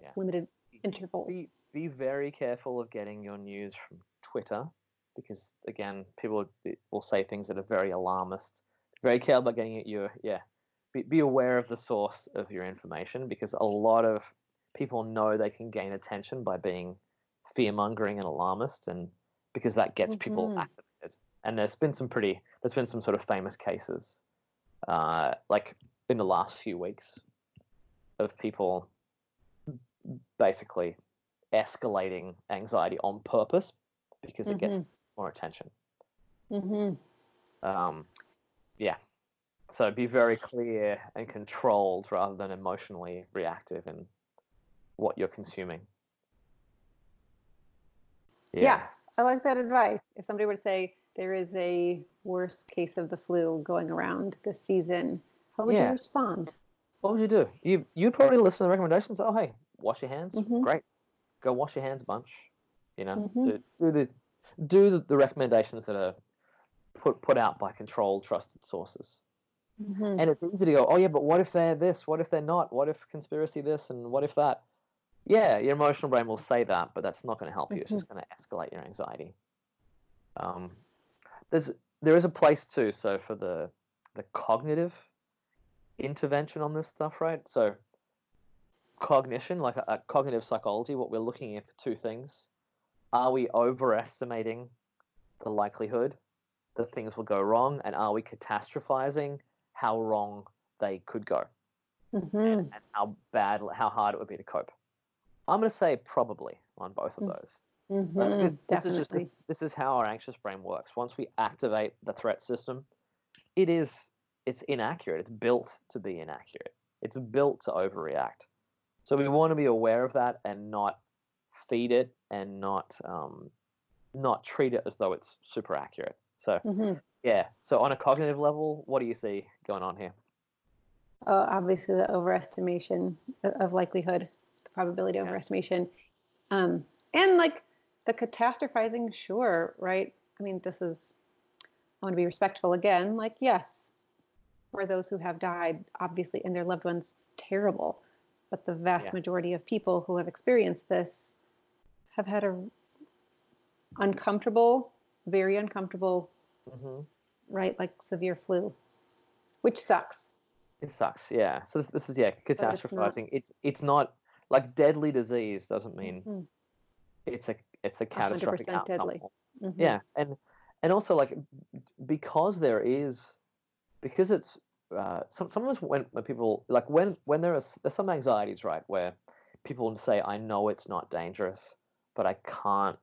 Yeah. limited intervals. Be be very careful of getting your news from Twitter because again, people will- say things that are very alarmist. Very careful about getting it your yeah. Be, be aware of the source of your information because a lot of people know they can gain attention by being fear mongering and alarmist and because that gets people Mhm. activated. And there's been some pretty there's been some sort of famous cases uh, like in the last few weeks of people basically escalating anxiety on purpose because it gets Mhm. more attention. hmm Um, yeah. So be very clear and controlled rather than emotionally reactive in what you're consuming. Yes, I like that advice. If somebody were to say there is a worst case of the flu going around this season, how would Yeah. you respond? What would you do? You you'd probably listen to the recommendations. Oh, hey, wash your hands. Mhm. Great. Go wash your hands a bunch. You know, Mhm. do, do the do the, the recommendations that are put put out by controlled, trusted sources. Mhm. And it's easy to go, oh yeah, but what if they're this? What if they're not? What if conspiracy this and what if that? Yeah, your emotional brain will say that, but that's not going to help you. It's just going to escalate your anxiety. Um, there's there is a place too, so for the the cognitive intervention on this stuff, right? So cognition, like a, a cognitive psychology, what we're looking at for two things: are we overestimating the likelihood that things will go wrong, and are we catastrophizing how wrong they could go Mhm. and how bad, how hard it would be to cope. I'm going to say probably on both of Mm, those. Right? Mhm. Because this is just this, this is how our anxious brain works. Once we activate the threat system, it is it's inaccurate. It's built to be inaccurate. It's built to overreact. So we want to be aware of that and not feed it and not um, not treat it as though it's super accurate. So Mhm. yeah. So on a cognitive level, what do you see going on here? Oh, obviously the overestimation of likelihood, probability Yeah. overestimation, um, and like the catastrophizing. Sure, right? I mean, this is. I want to be respectful again. Like, yes, for those who have died, obviously, and their loved ones, terrible. But the vast Yes. majority of people who have experienced this have had a uncomfortable, very uncomfortable, hmm right, like severe flu, which sucks. It sucks. Yeah. So this, this is yeah it's catastrophizing. It's it's not like deadly disease doesn't mean Mhm. it's a it's a catastrophic 100% outcome. deadly. Mhm. Yeah, and and also like because there is because it's uh, some, sometimes when when people like when when there is there's some anxieties right where people say I know it's not dangerous but I can't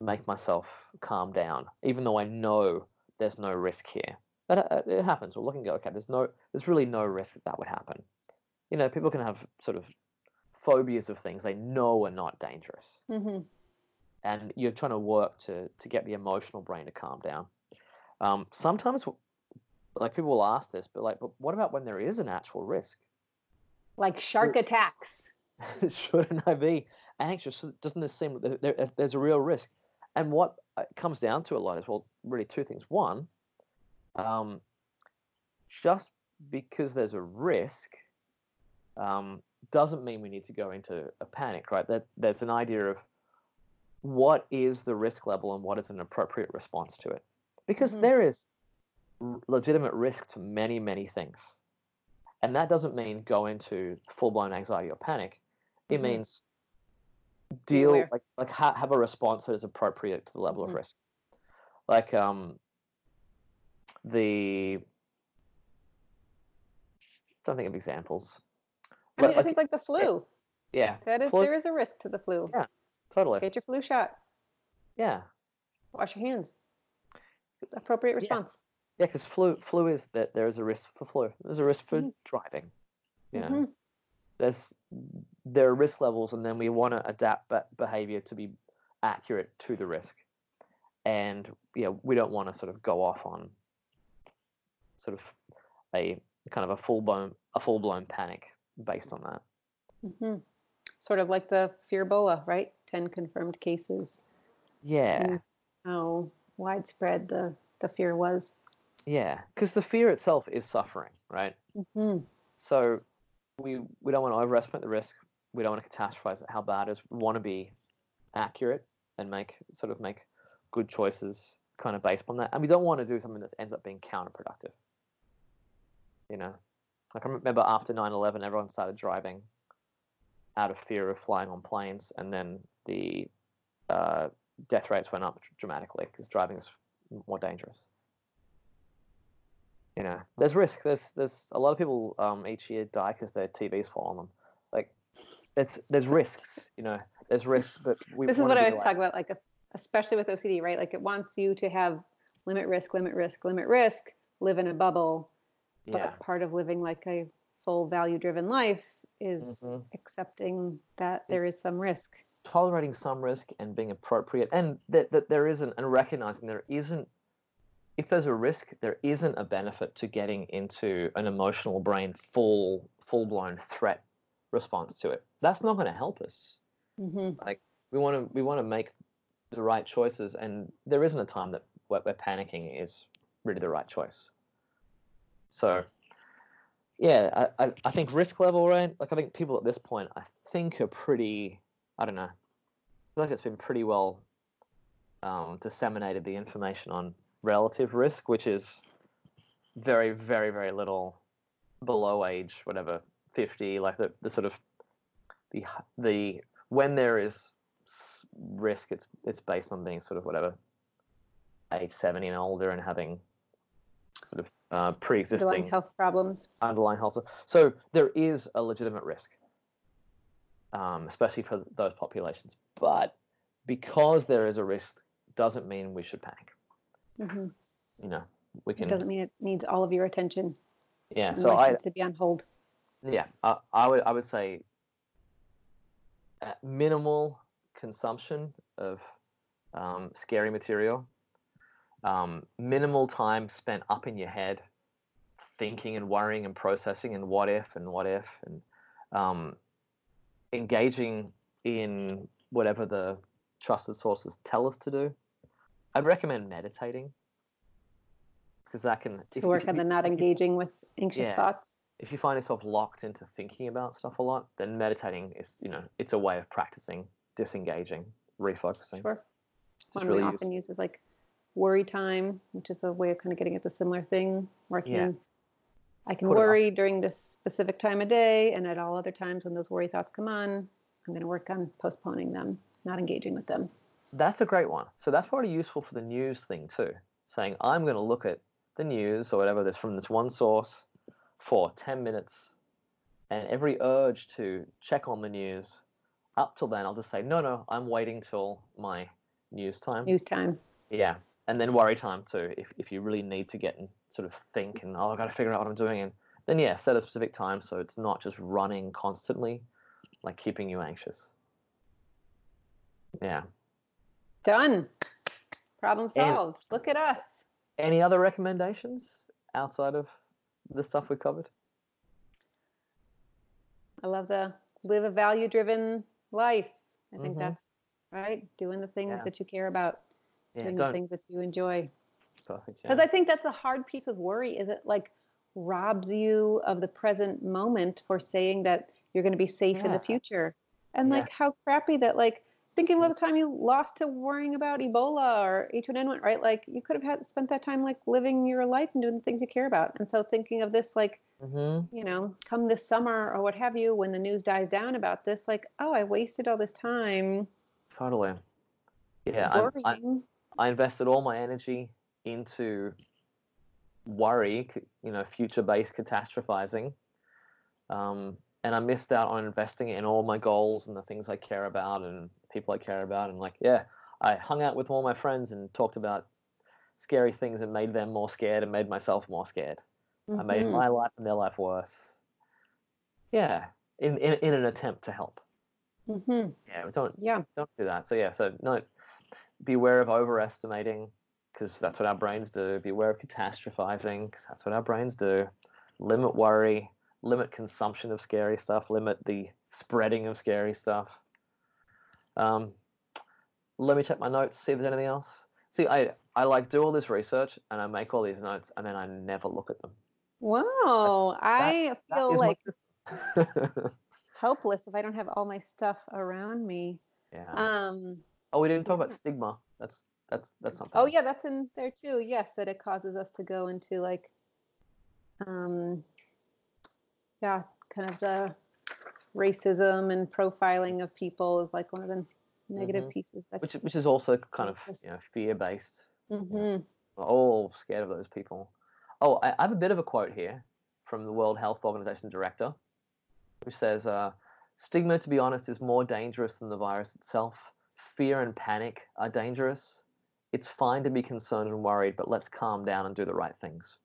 make myself calm down even though I know there's no risk here. That uh, it happens. We're looking go okay. There's no there's really no risk that that would happen. You know, people can have sort of phobias of things they know are not dangerous Mhm. and you're trying to work to to get the emotional brain to calm down. Um, sometimes, like people will ask this, but like, but what about when there is an actual risk? Like shark attacks. (laughs) Shouldn't I be anxious? Doesn't this seem there, there's a real risk? And what comes down to a lot is well, really two things. One, um, just because there's a risk um, doesn't mean we need to go into a panic, right? That there's an idea of what is the risk level and what is an appropriate response to it, because Mhm. there is r- legitimate risk to many, many things, and that doesn't mean go into full-blown anxiety or panic. It Mhm. means deal aware. like like ha- have a response that is appropriate to the level Mhm. of risk. Like um the don't think of examples. I mean, But, I like, think like the flu. yeah, That is, flu- there is a risk to the flu. Yeah. totally. Get your flu shot. Yeah. Wash your hands. appropriate response. Yeah, because flu flu is that there is a risk for flu. There's a risk for Mhm. driving. You know, Mhm. there's there are risk levels, and then we want to adapt be- behavior to be accurate to the risk. And yeah, we don't want to sort of go off on sort of a kind of a full blown a full blown panic based on that. Mhm. Sort of like the fear Ebola, right? 10 confirmed cases. Yeah, How widespread the, the fear was. yeah, because the fear itself is suffering, right? hmm So we we don't want to overestimate the risk. We don't want to catastrophize it how bad it is. We want to be accurate and make sort of make good choices kind of based on that. And we don't want to do something that ends up being counterproductive. You know, like I remember after 9/11, everyone started driving out of fear of flying on planes, and then the uh, death rates went up dramatically because driving is more dangerous you know, there's risk. There's there's a lot of people um, each year die because their TVs fall on them. Like, it's there's risks. You know, there's risks, but we. This is what I always the talk about, like, especially with OCD, right? Like, it wants you to have limit risk, limit risk, limit risk, live in a bubble. But Yeah, part of living like a full value driven life is Mhm. accepting that there is some risk. tolerating some risk and being appropriate, and that that there isn't, and recognizing there isn't. If there's a risk, there isn't a benefit to getting into an emotional brain full full blown threat response to it. That's not going to help us. hmm we want to we want to make the right choices and there isn't a time that what we're panicking is really the right choice so yeah I, I think risk level right? Like i think people at this point i think are pretty i don't know i feel like it's been pretty well um, disseminated the information on relative risk which is very very very little below age whatever 50 like the, the sort of the the when there is risk it's it's based on being sort of whatever age 70 and older and having sort of uh, pre-existing underlying health problems. underlying health so there is a legitimate risk um, especially for those populations but because there is a risk doesn't mean we should panic hmm you know we can. It doesn't mean it needs all of your attention. yeah so i to be on hold. Yeah, I, I would I would say minimal consumption of um, scary material, um, minimal time spent up in your head, thinking and worrying and processing and what if and what if and um, engaging in whatever the trusted sources tell us to do. I'd recommend meditating because that can To if- work if on the not engaging with anxious Yeah. thoughts. if you find yourself locked into thinking about stuff a lot, then meditating is, you know, it's a way of practicing disengaging, refocusing. Sure. One really we often use is like worry time, which is a way of kind of getting at the similar thing. Where I Yeah. can, I can Put worry during this specific time of day, and at all other times when those worry thoughts come on, I'm going to work on postponing them, not engaging with them. That's a great one. So that's probably useful for the news thing too. Saying I'm going to look at the news or whatever that's from this one source for 10 minutes, and every urge to check on the news up till then, I'll just say no, no, I'm waiting till my news time. News time. Yeah, and then worry time too. If if you really need to get and sort of think and oh, I've got to figure out what I'm doing, and then yeah, set a specific time so it's not just running constantly, like keeping you anxious. Yeah. Done. Problem And- solved. Look at us. Any other recommendations outside of the stuff we covered? I love the live a value driven life. I think Mhm. that's right. Doing the things Yeah. that you care about, Yeah, doing the things that you enjoy. So I think Because yeah. I think that's a hard piece of worry is it like robs you of the present moment for saying that you're going to be safe in the future. And Yeah. like how crappy that like thinking about the time you lost to worrying about Ebola or H1N1, right? Like you could have had spent that time like living your life and doing the things you care about. And so thinking of this like, Mhm. you know, come this summer or what have you, when the news dies down about this, like, oh, I wasted all this time Totally. Yeah, I'm, worrying. I, invested all my energy into worry, you know, future-based catastrophizing, um, and I missed out on investing in all my goals and the things I care about and people I care about. And like, yeah, I hung out with all my friends and talked about scary things and made them more scared and made myself more scared. I made Mhm. my life and their life worse. Yeah, in in, in an attempt to help. Mhm. Yeah, don't Yeah. don't do that. So yeah, so no, beware of overestimating because that's what our brains do. Beware of catastrophizing because that's what our brains do. Limit worry. Limit consumption of scary stuff. Limit the spreading of scary stuff. Um, let me check my notes. See if there's anything else. See, I I like do all this research and I make all these notes and then I never look at them. Wow. I That feel like (laughs) helpless if I don't have all my stuff around me. yeah. Um. Oh, we didn't talk about stigma. That's that's that's something. Oh yeah, that's in there too. Yes, that it causes us to go into like, um, yeah, kind of the racism and profiling of people is like one of the negative Mhm. pieces. That which which is also kind of you know fear based. hmm We're all scared of those people. Oh, I, I have a bit of a quote here from the World Health Organization director, which says, uh, "Stigma, to be honest, is more dangerous than the virus itself. Fear and panic are dangerous. It's fine to be concerned and worried, but let's calm down and do the right things."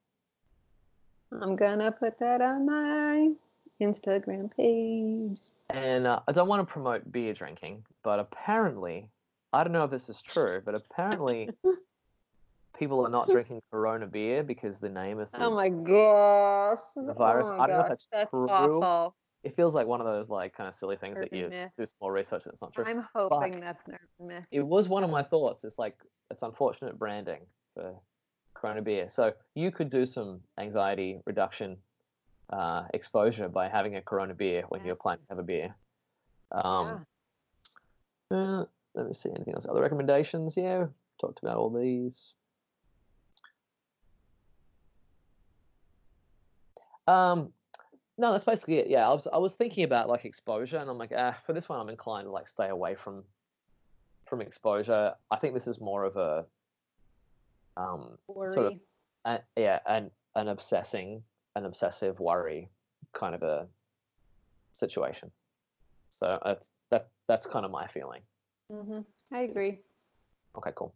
I'm gonna put that on my Instagram page. And uh, I don't want to promote beer drinking, but apparently, I don't know if this is true, but apparently, (laughs) people are not drinking Corona beer because the name is. The, Oh my gosh. The virus- Oh my I don't know if gosh, that's that's true. awful. It feels like one of those like kind of silly things that you myth. do small research and it's not true. I'm hoping that's an urban myth. It was one of my thoughts. It's like it's unfortunate branding for Corona beer. So you could do some anxiety reduction uh, exposure by having a Corona beer when Yeah. you're planning to have a beer. Um, Uh, let me see anything else. Other recommendations? Yeah, talked about all these. Um, no, that's basically it. Yeah, I was I was thinking about like exposure, and I'm like, ah, for this one, I'm inclined to like stay away from from exposure. I think this is more of a um, Worry. sort of a, yeah, an an obsessing, an obsessive worry kind of a situation. So that's that that's kind of my feeling. hmm I agree. Okay, cool.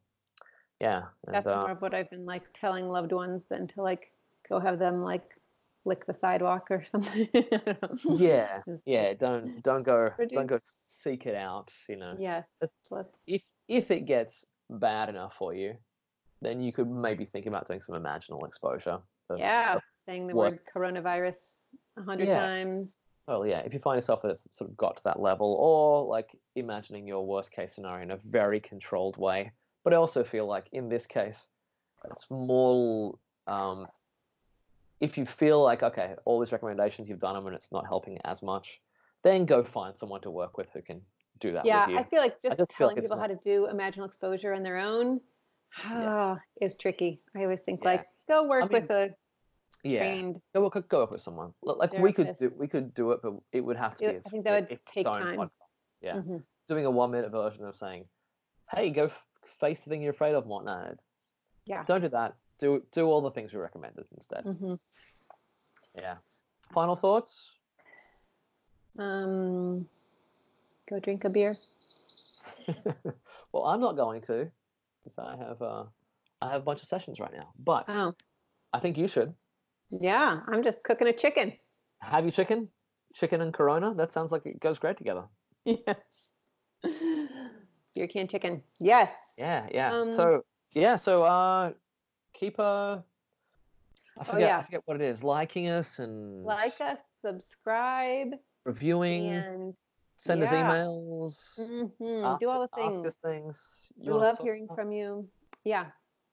Yeah, and, That's uh, more of what I've been like telling loved ones than to like go have them like lick the sidewalk or (laughs) something. I don't know. yeah, (laughs) yeah. Don't don't go don't go seek it out. You know, Yes. If if it gets bad enough for you, then you could maybe think about doing some imaginal exposure. of- yeah. of- Saying the worst- word coronavirus a hundred Yeah. times. Well, yeah. If you find yourself that's sort of got to that level, or like imagining your worst case scenario in a very controlled way, but I also feel like in this case, it's more. Um, if you feel like okay, all these recommendations you've done them and it's not helping as much, then go find someone to work with who can do that Yeah, with you. I feel like just just feel like telling people not- how to do imaginal exposure on their own ah, (sighs) is tricky. I always think Yeah. like go work mean, with a yeah, trained. go work, go work with someone. Like we could do, we could do it, but it would have to It- be. I its- think that would take time. podcast. Yeah. Mhm. Doing a one minute version of saying, "Hey, go f- face the thing you're afraid of," and whatnot. Yeah. Don't do that. Do do all the things we recommended instead. Mhm. Yeah. Final thoughts? Um, go drink a beer. (laughs) well, I'm not going to because I have uh, I have a bunch of sessions right now. But Oh, I think you should yeah. I'm just cooking a chicken. have you chicken, chicken and Corona. That sounds like it goes great together. (laughs) Yes. Beer can chicken. Yes. Yeah, yeah. Um, so yeah, so uh, keep uh, I forget, I yeah. forget what it is. Liking us and Like us, subscribe, reviewing. and send us yeah. emails. mhm, ask, do all the ask things. us things. We you wanna love hearing about. from you. Yeah,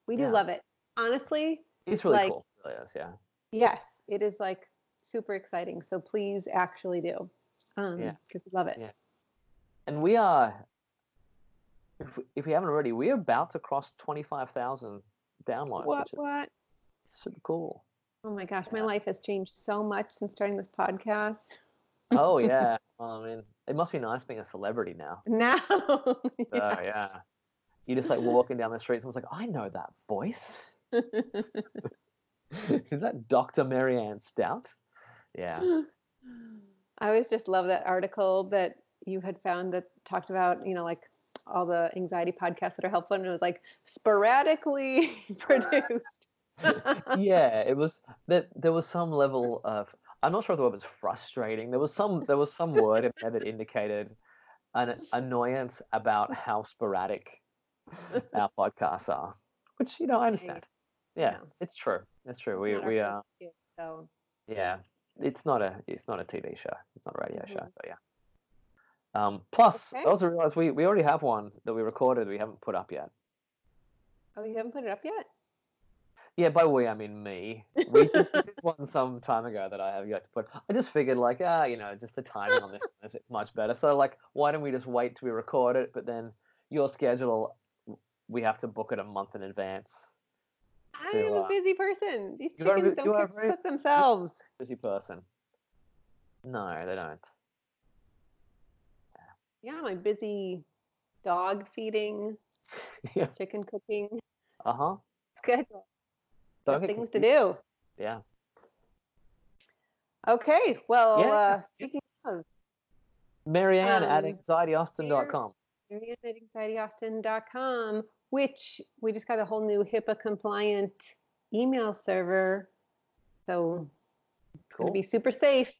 we do Yeah. love it. Honestly, It's really like- cool. It really is, yeah. yes, it is like super exciting. So please actually do. Um, Yeah. because we love it. Yeah. And we are, if we, if we haven't already, we're about to cross twenty five thousand downloads, What? is What? super cool. Oh my gosh, my Yeah. life has changed so much since starting this podcast. Oh (laughs) yeah. well, I mean, it must be nice being a celebrity now. Now, (laughs) oh, So yes. yeah. You just like walking down the street, and someone's like, I know that voice. (laughs) Is that Dr. Marianne Stout? Yeah. (gasps) I always just love that article that you had found that talked about, you know, like all the anxiety podcasts that are helpful, and it was like sporadically (laughs) produced. (laughs) yeah, it was that there was some level of I'm not sure if the word was frustrating. There was some there was some word in there that indicated an annoyance about how sporadic our (laughs) podcasts are, which you know I understand. Yeah, Yeah. it's true. It's true. We we are gig, so yeah. It's not a it's not a TV show. It's not a radio show. Mhm. So yeah. Um, plus, Okay. I also realized we, we already have one that we recorded. We haven't put up yet. oh, you haven't put it up yet? Yeah, by we I mean me. We did (laughs) one some time ago that I have yet to put. I just figured like ah, you know, just the timing on this one is much better. So like, why don't we just wait till we record it? But then your schedule, we have to book it a month in advance. I To, am uh, a busy person. These you are chickens don't cook themselves. Busy person. No, they don't. Yeah, my busy dog feeding, (laughs) yeah. chicken cooking Uh huh. Don't Got get things to do. Yeah. Okay, well, Yeah, uh, speaking of Marianne at anxietyaustin.com. Marianne at anxietyaustin.com, which we just got a whole new HIPAA compliant email server. So it's going to be super safe.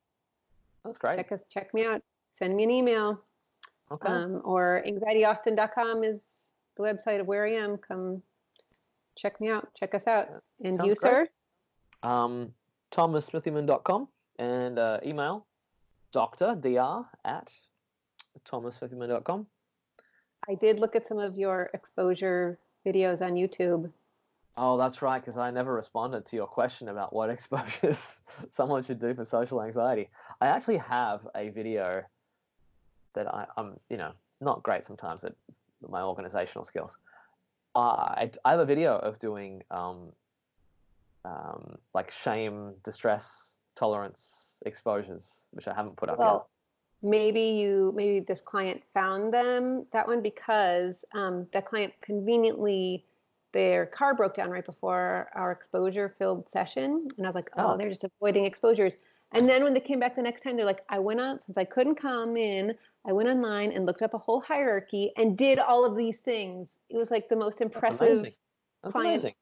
That's great. Check us, check me out. Send me an email. Okay. Um, or anxietyaustin.com is the website of where I am. Come check me out. Check us out. And Sounds you, great. sir? um, thomassmithyman.com and uh, email doctor dr at thomassmithyman.com. I did look at some of your exposure videos on YouTube. Oh, that's right, because I never responded to your question about what (laughs) exposures someone should do for social anxiety. I actually have a video that I, I'm, you know, not great sometimes at my organizational skills. I, I have a video of doing um, um, like shame, distress, tolerance exposures, which I haven't put up Well, maybe you maybe this client found them that one because um, that client conveniently their car broke down right before our exposure filled session and i was like oh, Oh. they're just avoiding exposures and then when they came back the next time they're like i went on since i couldn't come in i went online and looked up a whole hierarchy and did all of these things it was like the most yet. That's impressive amazing. That's client. amazing.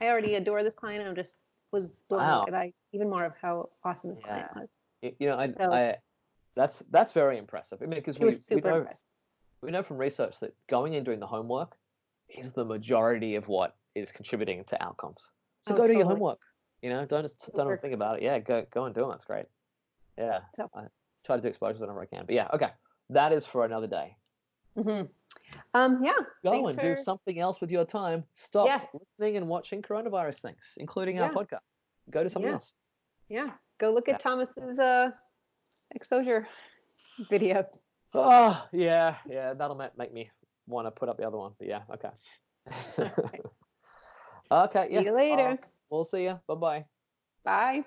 i already adore this client and i'm just was blown Wow. away by even more of how awesome this client was Y- You know, I, So- I that's that's very impressive. I mean, because it we, we know impressive we know from research that going and doing the homework is the majority of what is contributing to outcomes. So Oh, go do your homework. You know, don't just don't think about it. Yeah, go go and do it. That's great. Yeah, So- I try to do exposures whenever I can. But yeah, okay, that is for another day. hmm Um, yeah. Go thanks and do something else with your time. Stop Yes. listening and watching coronavirus things, including our podcast. Go to something Yeah. else. Yeah. Go look Yeah. at Thomas's uh, exposure (laughs) video. Oh yeah, yeah, that'll make me want to put up the other one. But yeah, okay. (laughs) Alright. (laughs) okay, yeah. See you later. uh, we'll see you. Bye bye. Bye.